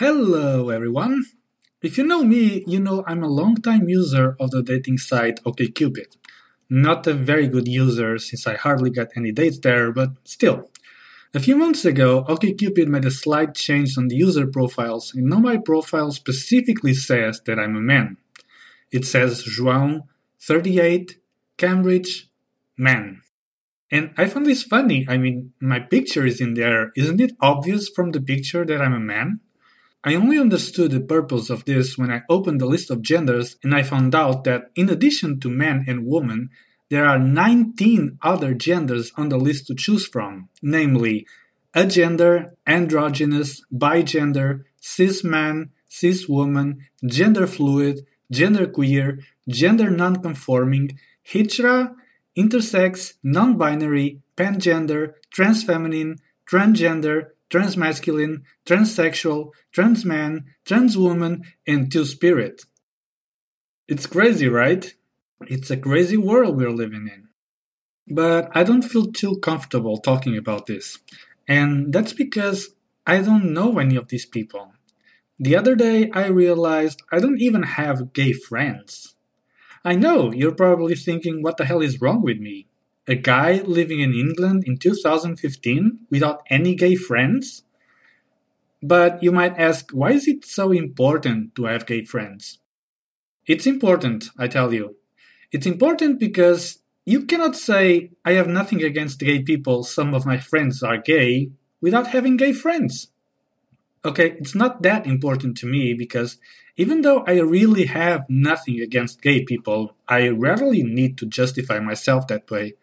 Hello, everyone. If you know me, you know I'm a long-time user of the dating site OkCupid. Not a very good user since I hardly got any dates there, but still. A few months ago, OkCupid made a slight change on the user profiles, and now my profile specifically says that I'm a man. It says João, 38, Cambridge, man. And I found this funny. I mean, my picture is in there. Isn't it obvious from the picture that I'm a man? I only understood the purpose of this when I opened the list of genders and I found out that in addition to man and woman, there are 19 other genders on the list to choose from, namely agender, androgynous, bigender, cis man, cis woman, gender fluid, gender queer, gender nonconforming, hijra, intersex, non-binary, pangender, transfeminine, transgender, transmasculine, transsexual, transman, transwoman, and two-spirit. It's crazy, right? It's a crazy world we're living in. But I don't feel too comfortable talking about this. And that's because I don't know any of these people. The other day I realized I don't even have gay friends. I know, you're probably thinking, what the hell is wrong with me? A guy living in England in 2015 without any gay friends? But you might ask, why is it so important to have gay friends? It's important, I tell you. It's important because you cannot say, I have nothing against gay people, some of my friends are gay, without having gay friends. Okay, it's not that important to me because even though I really have nothing against gay people, I rarely need to justify myself that way.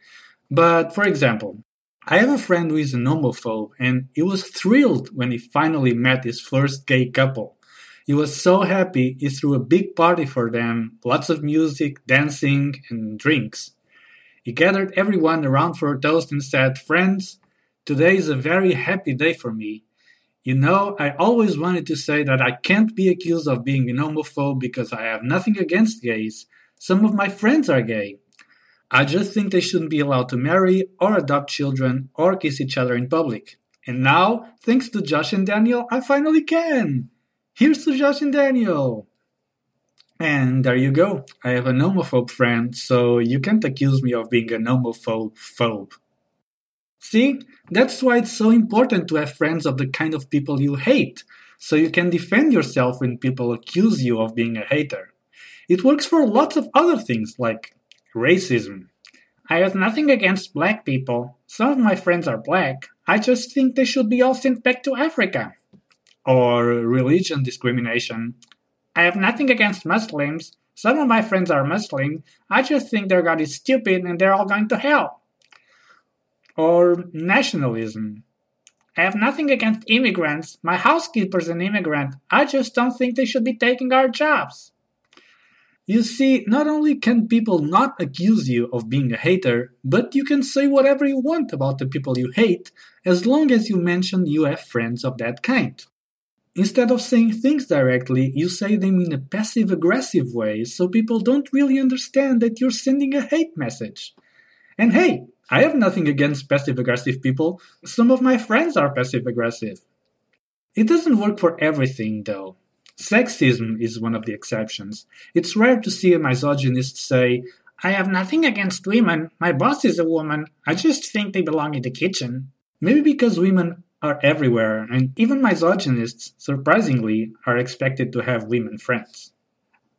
But for example, I have a friend who is a homophobe and he was thrilled when he finally met his first gay couple. He was so happy he threw a big party for them, lots of music, dancing, and drinks. He gathered everyone around for a toast and said, Friends, today is a very happy day for me. You know, I always wanted to say that I can't be accused of being an homophobe because I have nothing against gays. Some of my friends are gay. I just think they shouldn't be allowed to marry or adopt children or kiss each other in public. And now, thanks to Josh and Daniel, I finally can! Here's to Josh and Daniel! And there you go. I have a homophobe friend, so you can't accuse me of being a homophobe phobe. See, that's why it's so important to have friends of the kind of people you hate, so you can defend yourself when people accuse you of being a hater. It works for lots of other things like racism. I have nothing against black people. Some of my friends are black. I just think they should be all sent back to Africa. Or religion discrimination. I have nothing against Muslims. Some of my friends are Muslim. I just think their God is stupid and they're all going to hell or nationalism. I have nothing against immigrants. My housekeeper's an immigrant. I just don't think they should be taking our jobs. You see, not only can people not accuse you of being a hater, but you can say whatever you want about the people you hate as long as you mention you have friends of that kind. Instead of saying things directly, you say them in a passive aggressive way so people don't really understand that you're sending a hate message. And hey, I have nothing against passive aggressive people. Some of my friends are passive aggressive. It doesn't work for everything, though. Sexism is one of the exceptions. It's rare to see a misogynist say, I have nothing against women. My boss is a woman. I just think they belong in the kitchen. Maybe because women are everywhere, and even misogynists, surprisingly, are expected to have women friends.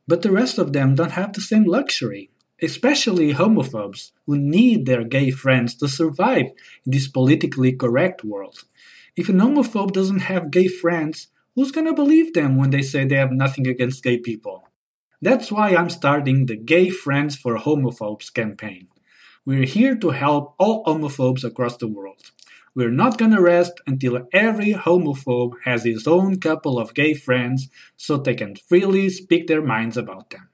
But the rest of them don't have the same luxury especially homophobes who need their gay friends to survive in this politically correct world. If an homophobe doesn't have gay friends, who's gonna believe them when they say they have nothing against gay people? That's why I'm starting the Gay Friends for Homophobes campaign. We're here to help all homophobes across the world. We're not gonna rest until every homophobe has his own couple of gay friends so they can freely speak their minds about them.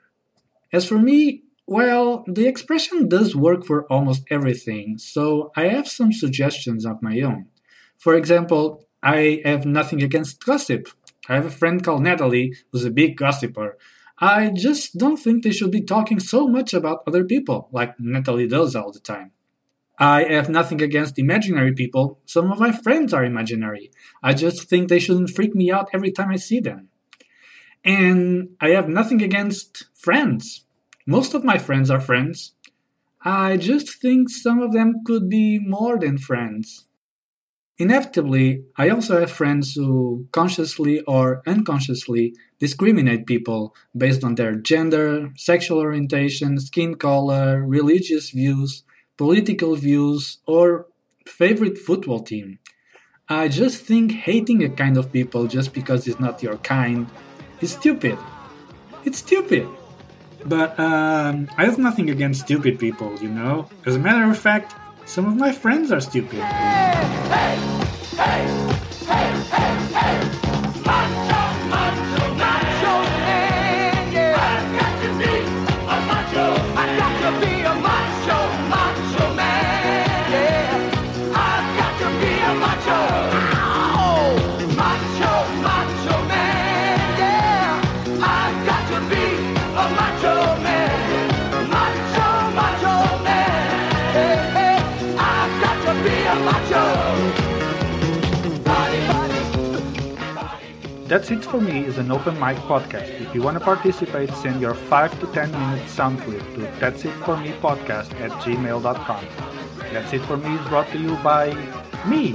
As for me, well, the expression does work for almost everything, so I have some suggestions of my own. For example, I have nothing against gossip. I have a friend called Natalie who's a big gossiper. I just don't think they should be talking so much about other people, like Natalie does all the time. I have nothing against imaginary people. Some of my friends are imaginary. I just think they shouldn't freak me out every time I see them. And I have nothing against friends. Most of my friends are friends. I just think some of them could be more than friends. Inevitably, I also have friends who consciously or unconsciously discriminate people based on their gender, sexual orientation, skin color, religious views, political views, or favorite football team. I just think hating a kind of people just because it's not your kind is stupid. It's stupid. But um, I have nothing against stupid people, you know? As a matter of fact, some of my friends are stupid. Hey, hey, That's It For Me is an open mic podcast. If you want to participate, send your 5 to 10 minute sound clip to That's It For Me podcast at gmail.com. That's It For Me is brought to you by me.